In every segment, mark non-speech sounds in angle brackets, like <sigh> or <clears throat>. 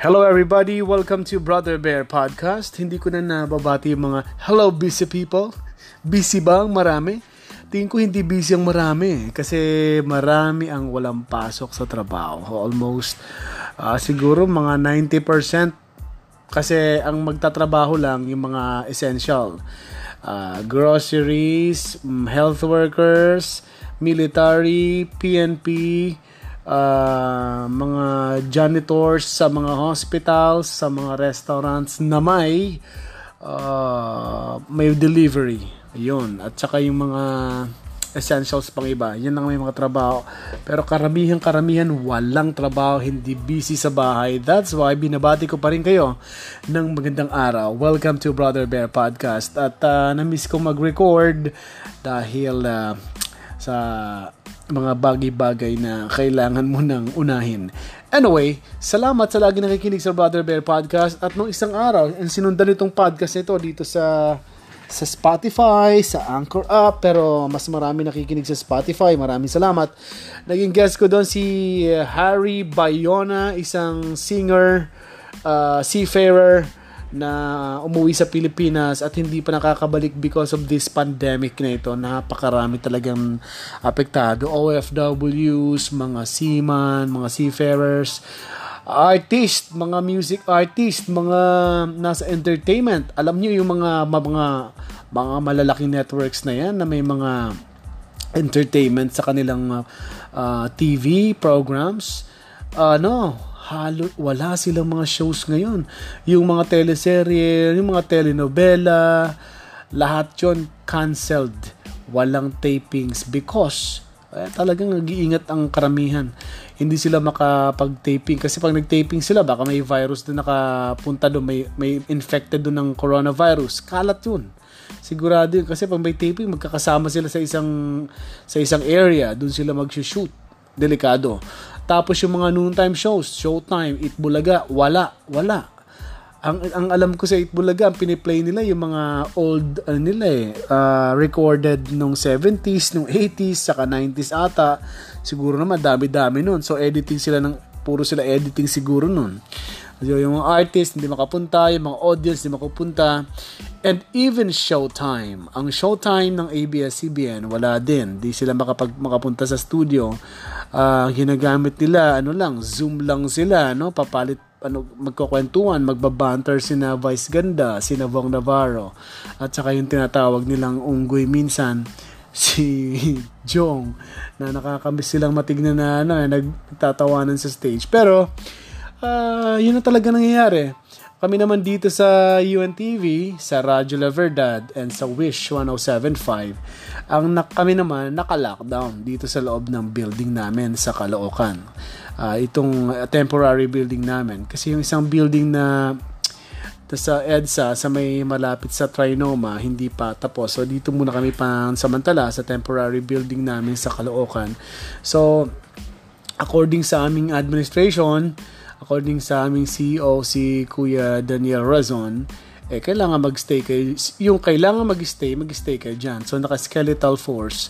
Hello everybody, welcome to Brother Bear Podcast. Hindi ko na nababati yung mga hello busy people. Busy ba ang marami? Tingin ko hindi busy ang marami kasi marami ang walang pasok sa trabaho. Almost uh, siguro mga 90% kasi ang magtatrabaho lang yung mga essential. Uh, groceries, mm, health workers, military, PNP, uh, mga janitors sa mga hospitals, sa mga restaurants na may uh, may delivery. Yun. At saka yung mga essentials pang iba. Yan ang may mga trabaho. Pero karamihan-karamihan, walang trabaho, hindi busy sa bahay. That's why binabati ko pa rin kayo ng magandang araw. Welcome to Brother Bear Podcast. At uh, na-miss ko mag-record dahil uh, sa mga bagay-bagay na kailangan mo nang unahin. Anyway, salamat sa lagi nakikinig sa Brother Bear Podcast at nung isang araw, ang sinundan itong podcast nito dito sa sa Spotify, sa Anchor app, pero mas marami nakikinig sa Spotify. Maraming salamat. Naging guest ko doon si Harry Bayona, isang singer, uh, seafarer, na umuwi sa Pilipinas at hindi pa nakakabalik because of this pandemic na ito. Napakarami talagang apektado. OFWs, mga seaman, mga seafarers, artist, mga music artist, mga nasa entertainment. Alam niyo yung mga mga mga malalaking networks na yan na may mga entertainment sa kanilang uh, uh TV programs. Uh, no, halo, wala silang mga shows ngayon. Yung mga teleserye, yung mga telenovela, lahat yon canceled. Walang tapings because eh, talagang nag-iingat ang karamihan. Hindi sila makapag-taping kasi pag nag-taping sila baka may virus na nakapunta doon, may, may infected doon ng coronavirus. Kalat yun. Sigurado yun kasi pag may taping magkakasama sila sa isang sa isang area, doon sila mag-shoot. Delikado. Tapos yung mga noontime shows, Showtime, Itbulaga, wala, wala. Ang, ang alam ko sa Itbulaga, ang piniplay nila yung mga old, ano nila eh, uh, recorded nung 70s, nung 80s, saka 90s ata. Siguro naman, dami-dami nun. So, editing sila ng, puro sila editing siguro nun. So, yung mga artist hindi makapunta, yung mga audience hindi makapunta. And even Showtime. Ang Showtime ng ABS-CBN, wala din. Di sila makapag, makapunta sa studio uh, ginagamit nila ano lang zoom lang sila no papalit ano magkukwentuhan magbabanter sina Vice Ganda sina Vong Navarro at saka yung tinatawag nilang unggoy minsan <laughs> si Jong na nakakamiss silang matignan na ano, eh, nagtatawanan sa stage. Pero, uh, yun na talaga nangyayari. Kami naman dito sa UNTV, sa Radyo La Verdad, and sa Wish 1075, ang na, kami naman naka-lockdown dito sa loob ng building namin sa Caloocan. Uh, itong temporary building namin. Kasi yung isang building na sa EDSA sa may malapit sa Trinoma hindi pa tapos so dito muna kami pang samantala sa temporary building namin sa Caloocan so according sa aming administration according sa aming CEO, si Kuya Daniel Razon, eh, kailangan magstay kayo. Yung kailangan magstay, magstay kayo dyan. So, naka-skeletal force,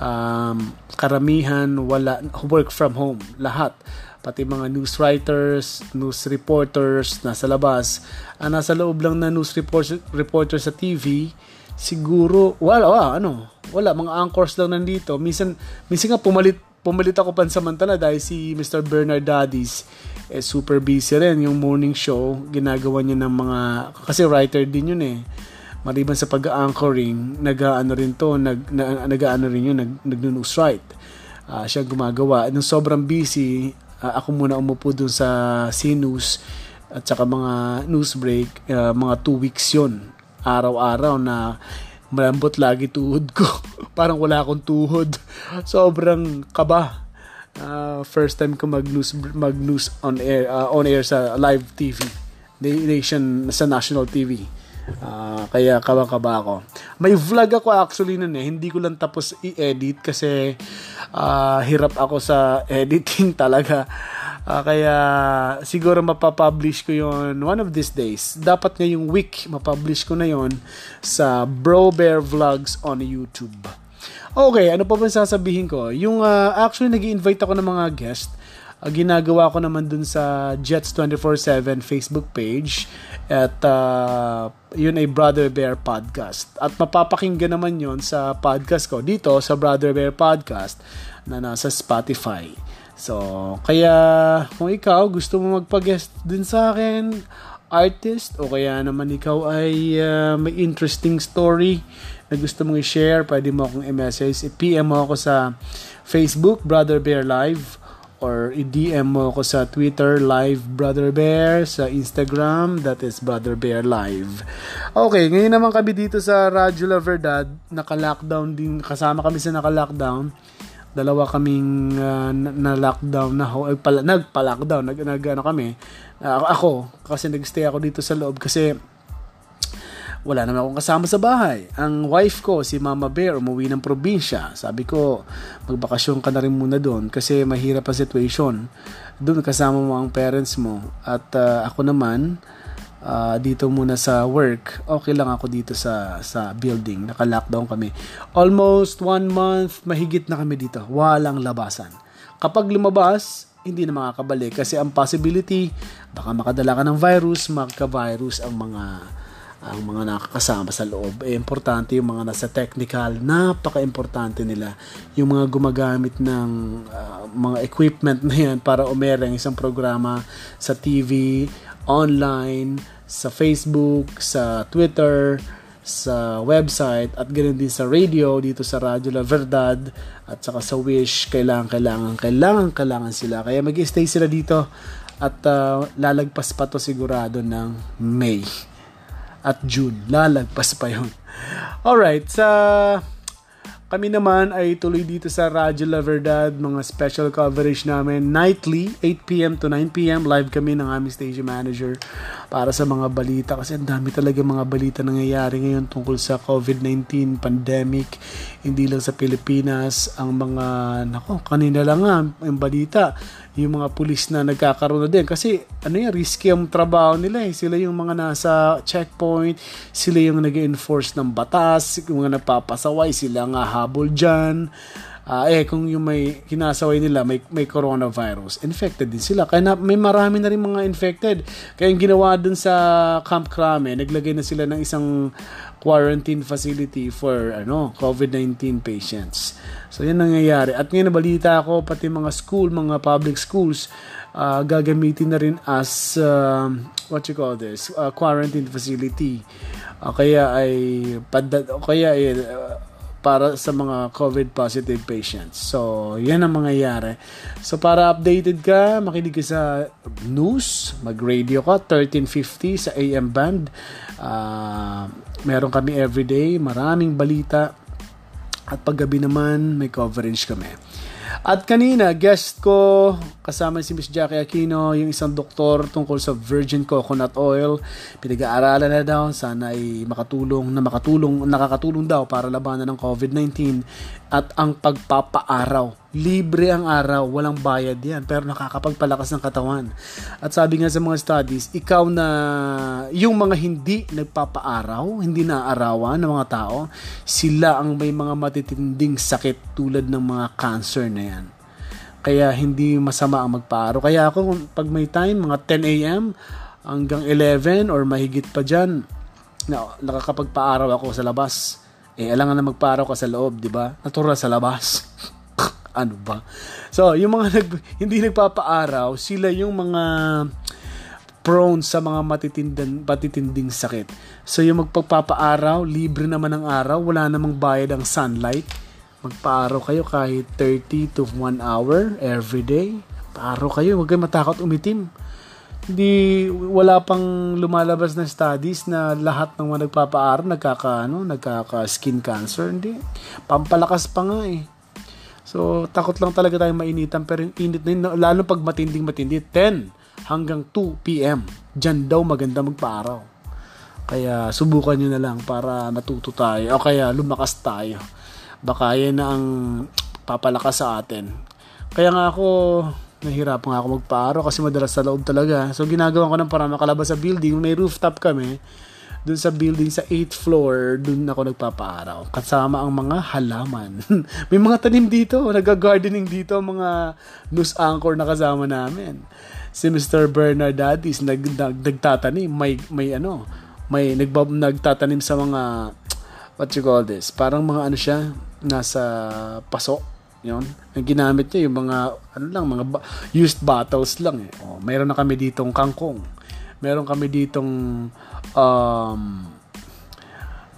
um, karamihan, wala, work from home, lahat. Pati mga news writers, news reporters, nasa labas. Ah, nasa loob lang na news reporters, reporters sa TV, siguro, wala, wala, ano, wala, mga anchors lang nandito. Minsan, minsan nga pumalit, pumalit ako pansamantala dahil si Mr. Bernard Daddies, eh, super busy rin. Yung morning show, ginagawa niya ng mga, kasi writer din yun eh. Maliban sa pag-anchoring, nag-ano rin to, nag, na, nag-ano rin yun, nag, nag-news write. Uh, siya gumagawa. Nung sobrang busy, uh, ako muna umupo dun sa CNews at saka mga news break, uh, mga 2 weeks yun. Araw-araw na malambot lagi tuhod ko. <laughs> Parang wala akong tuhod. Sobrang kaba uh, first time ko mag-news mag-news on air uh, on air sa live TV nation sa national TV uh, kaya kaba-kaba ako. May vlog ako actually nun eh. Hindi ko lang tapos i-edit kasi uh, hirap ako sa <laughs> editing talaga. Uh, kaya siguro mapapublish ko yon one of these days. Dapat ngayong week mapublish ko na yon sa Bro Bear Vlogs on YouTube Okay, ano pa ba sasabihin ko? Yung uh, actually nag invite ako ng mga guest. uh, ginagawa ko naman dun sa Jets 24/7 Facebook page at uh, yun ay Brother Bear Podcast. At mapapakinggan naman yon sa podcast ko dito sa Brother Bear Podcast na nasa Spotify. So, kaya kung ikaw gusto mo magpa-guest din sa akin, artist o kaya naman ikaw ay uh, may interesting story na gusto mong i-share, pwede mo akong i-message. I-PM mo ako sa Facebook, Brother Bear Live or i-DM mo ako sa Twitter, Live Brother Bear, sa Instagram, that is Brother Bear Live. Okay, ngayon naman kami dito sa Radyo La Verdad, naka-lockdown din, kasama kami sa naka-lockdown. Dalawa kaming uh, na-lockdown na, eh, pala, nagpa-lockdown, nag, nag ano kami. Uh, ako, kasi nag-stay ako dito sa loob kasi wala naman akong kasama sa bahay. Ang wife ko, si Mama Bear, umuwi ng probinsya. Sabi ko, magbakasyon ka na rin muna doon kasi mahirap ang situation. Doon kasama mo ang parents mo. At uh, ako naman, uh, dito muna sa work, okay lang ako dito sa sa building. Naka-lockdown kami. Almost one month, mahigit na kami dito. Walang labasan. Kapag lumabas, hindi na makakabalik kasi ang possibility, baka makadala ka ng virus, magka-virus ang mga ang mga nakakasama sa loob. Eh, importante yung mga nasa technical, napaka-importante nila. Yung mga gumagamit ng uh, mga equipment na yan para umereng isang programa sa TV, online, sa Facebook, sa Twitter, sa website at ganoon din sa radio dito sa Radyo La Verdad at saka sa Wish kailangan kailangan kailangan kailangan sila kaya mag-stay sila dito at uh, lalagpas pa to sigurado ng May at June. Lalagpas pa yun. Alright, sa kami naman ay tuloy dito sa Radyo La Verdad, mga special coverage namin nightly, 8pm to 9pm, live kami ng aming station manager para sa mga balita kasi ang dami talaga mga balita nangyayari ngayon tungkol sa COVID-19 pandemic, hindi lang sa Pilipinas, ang mga, nako, kanina lang nga, yung balita, yung mga pulis na nagkakaroon na din. Kasi ano yan, risky ang trabaho nila eh. Sila yung mga nasa checkpoint, sila yung nag enforce ng batas, yung mga nagpapasaway, sila nga habol dyan. Uh, eh, kung yung may kinasaway nila, may, may coronavirus, infected din sila. Kaya na, may marami na rin mga infected. Kaya yung ginawa dun sa Camp Crame, naglagay na sila ng isang quarantine facility for ano COVID-19 patients. So yan nangyayari. At ngayon nabalita ako pati mga school, mga public schools uh, gagamitin na rin as uh, what you call this, uh, quarantine facility. Uh, kaya ay pada, kaya ay uh, para sa mga COVID positive patients. So, yan ang mangyayari. So, para updated ka, makinig ka sa news, mag-radio ka, 1350 sa AM band. Uh, meron kami everyday, maraming balita. At paggabi naman, may coverage kami. At kanina, guest ko, kasama si Miss Jackie Aquino, yung isang doktor tungkol sa virgin coconut oil. Pinag-aaralan na daw, sana ay makatulong, na makatulong, nakakatulong daw para labanan ng COVID-19. At ang pagpapaaraw. Libre ang araw, walang bayad yan, pero nakakapagpalakas ng katawan. At sabi nga sa mga studies, ikaw na, yung mga hindi nagpapaaraw, hindi naaarawan ng mga tao, sila ang may mga matitinding sakit tulad ng mga cancer na yan. Kaya hindi masama ang magpaaraw. Kaya ako, pag may time, mga 10 a.m. hanggang 11 or mahigit pa dyan, na, nakakapagpaaraw ako sa labas eh, alangan na magparaw ka sa loob, di ba? Natural sa labas. <laughs> ano ba? So, yung mga nag, hindi nagpapaaraw, sila yung mga prone sa mga matitinding, matitinding sakit. So, yung magpagpapaaraw, libre naman ang araw, wala namang bayad ang sunlight. Magpaaraw kayo kahit 30 to 1 hour every day. Paaraw kayo, huwag kayo matakot umitim hindi wala pang lumalabas na studies na lahat ng mga nagpapaaral nagkaka ano, nagkaka skin cancer. Hindi. Pampalakas pa nga eh. So takot lang talaga tayong mainitan pero yung init na yun, lalo pag matinding matindi 10 hanggang 2 PM Diyan daw maganda magpaaraw. Kaya subukan nyo na lang para natuto tayo o kaya lumakas tayo. Baka yan na ang papalakas sa atin. Kaya nga ako nahirapan nga ako magpaaro kasi madalas sa loob talaga. So ginagawa ko ng para makalabas sa building, may rooftop kami. dun sa building sa 8th floor, dun ako nagpapaaraw. Kasama ang mga halaman. <laughs> May mga tanim dito, nag-gardening dito, mga news anchor na kasama namin. Si Mr. Bernard Addis, nag, nag, nagtatanim, may, may ano, may nagbab, nagtatanim sa mga, what you call this, parang mga ano siya, nasa paso, yun. Ang ginamit niya yung mga ano lang mga ba- used bottles lang eh. Oh, mayroon na kami ditong kangkong. Meron kami ditong um,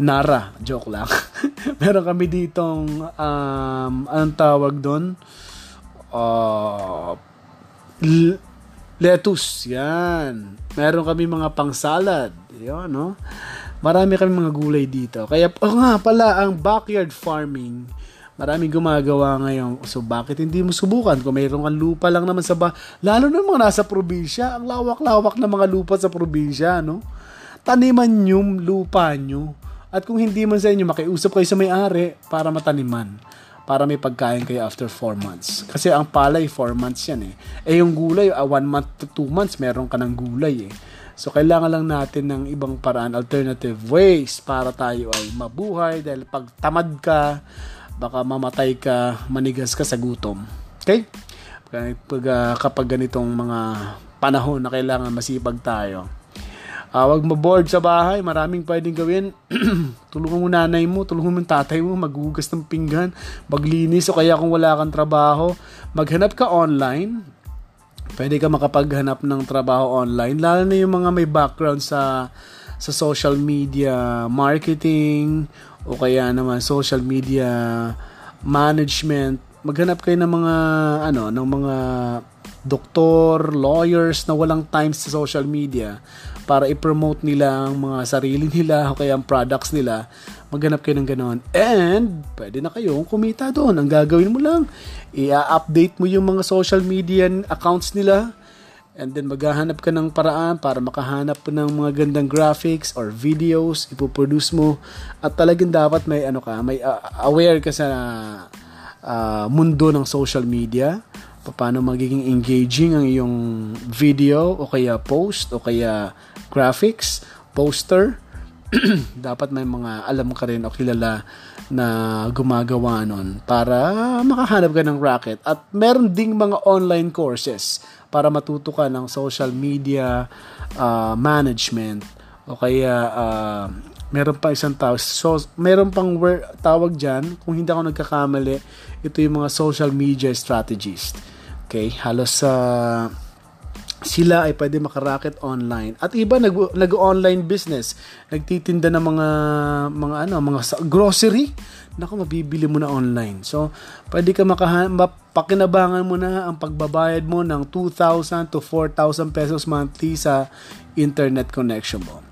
Nara, joke lang. <laughs> meron kami ditong um, anong tawag doon? Uh, l- lettuce, yan. Meron kami mga pangsalad, yun, no? Marami kami mga gulay dito. Kaya, oh nga pala, ang backyard farming, maraming gumagawa ngayon. So, bakit hindi mo subukan? Kung mayroon kang lupa lang naman sa ba... Lalo na mga nasa probinsya, ang lawak-lawak na mga lupa sa probinsya, no? Taniman yung lupa nyo. At kung hindi man sa inyo, makiusap kayo sa may-ari para mataniman. Para may pagkain kayo after 4 months. Kasi ang palay, 4 months yan eh. Eh yung gulay, 1 uh, month to 2 months, meron ka ng gulay eh. So, kailangan lang natin ng ibang paraan, alternative ways para tayo ay mabuhay. Dahil pag tamad ka, baka mamatay ka, manigas ka sa gutom. Okay? Pag, uh, kapag ganitong mga panahon na kailangan masipag tayo, Uh, wag maboard sa bahay, maraming pwedeng gawin. <clears throat> tulungan mo nanay mo, tulungan mo tatay mo, maghugas ng pinggan, maglinis, o kaya kung wala kang trabaho, maghanap ka online. Pwede ka makapaghanap ng trabaho online, lalo na yung mga may background sa sa social media marketing o kaya naman social media management. Maghanap kayo ng mga ano, ng mga doktor, lawyers na walang time sa social media para i-promote nila ang mga sarili <laughs> nila o kaya ang products nila, maghanap kayo ng ganoon. And, pwede na kayong kumita doon. Ang gagawin mo lang, i-update mo yung mga social media accounts nila, and then maghahanap ka ng paraan para makahanap ng mga gandang graphics or videos, ipoproduce mo, at talagang dapat may ano ka, may uh, aware ka sa uh, mundo ng social media, paano magiging engaging ang iyong video o kaya post o kaya graphics, poster, <clears throat> dapat may mga alam ka rin o kilala na gumagawa nun para makahanap ka ng racket. At meron ding mga online courses para matuto ka ng social media uh, management. O kaya uh, meron pa isang tawag so meron pang word, tawag diyan kung hindi ako nagkakamali ito yung mga social media strategist. Okay? Halos sa uh, sila ay pwede makaraket online. At iba nag nag-online business. Nagtitinda ng mga mga ano mga grocery nako mabibili mo na online. So pwede ka makahan mapakinabangan mo na ang pagbabayad mo ng 2,000 to 4,000 pesos monthly sa internet connection mo.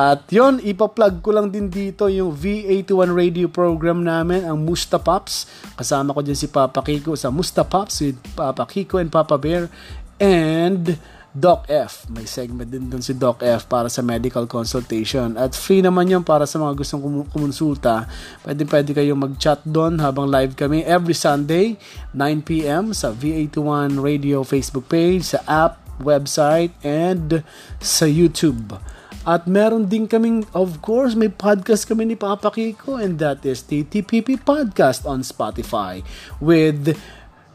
At yon ipa-plug ko lang din dito yung V81 radio program namin, ang Musta Pops. Kasama ko dyan si Papa Kiko sa Musta Pops with Papa Kiko and Papa Bear. And Doc F. May segment din dun si Doc F para sa medical consultation. At free naman yun para sa mga gustong kum- kumonsulta. Pwede pwede kayong mag-chat doon habang live kami every Sunday, 9pm sa V81 Radio Facebook page, sa app, website, and sa YouTube. At meron din kaming, of course, may podcast kami ni Papa Kiko and that is TTPP Podcast on Spotify with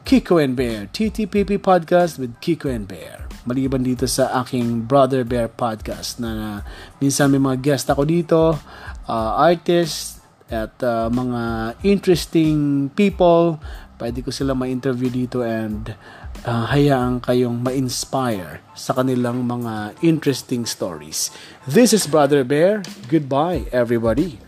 Kiko and Bear, TTPP Podcast with Kiko and Bear. Maliban dito sa aking Brother Bear Podcast na minsan may mga guest ako dito, uh, artists, at uh, mga interesting people. Pwede ko sila ma-interview dito and uh, hayaan kayong ma-inspire sa kanilang mga interesting stories. This is Brother Bear. Goodbye, everybody.